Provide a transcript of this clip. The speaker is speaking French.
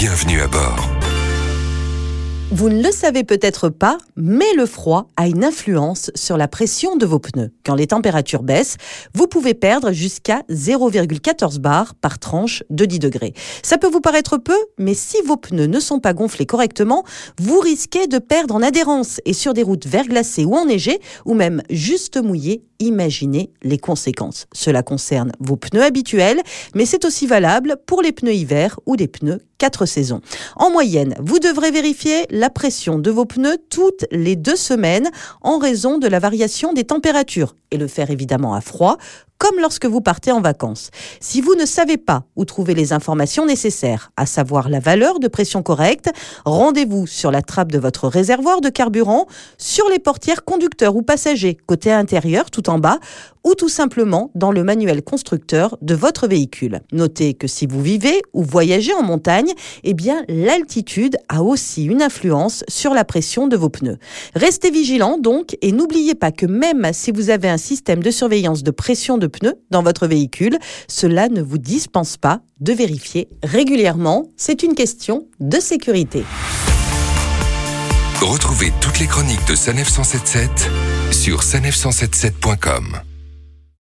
Bienvenue à bord. Vous ne le savez peut-être pas, mais le froid a une influence sur la pression de vos pneus. Quand les températures baissent, vous pouvez perdre jusqu'à 0,14 bar par tranche de 10 degrés. Ça peut vous paraître peu, mais si vos pneus ne sont pas gonflés correctement, vous risquez de perdre en adhérence et sur des routes verglacées ou enneigées, ou même juste mouillées, imaginez les conséquences. Cela concerne vos pneus habituels, mais c'est aussi valable pour les pneus hiver ou des pneus 4 saisons. En moyenne, vous devrez vérifier la pression de vos pneus toutes les deux semaines en raison de la variation des températures et le faire évidemment à froid comme lorsque vous partez en vacances. Si vous ne savez pas où trouver les informations nécessaires, à savoir la valeur de pression correcte, rendez-vous sur la trappe de votre réservoir de carburant, sur les portières conducteurs ou passagers, côté intérieur tout en bas, ou tout simplement dans le manuel constructeur de votre véhicule. Notez que si vous vivez ou voyagez en montagne, eh bien l'altitude a aussi une influence sur la pression de vos pneus. Restez vigilants donc et n'oubliez pas que même si vous avez un système de surveillance de pression de pneus dans votre véhicule, cela ne vous dispense pas de vérifier régulièrement. C'est une question de sécurité. Retrouvez toutes les chroniques de Sanef 177 sur sanef177.com.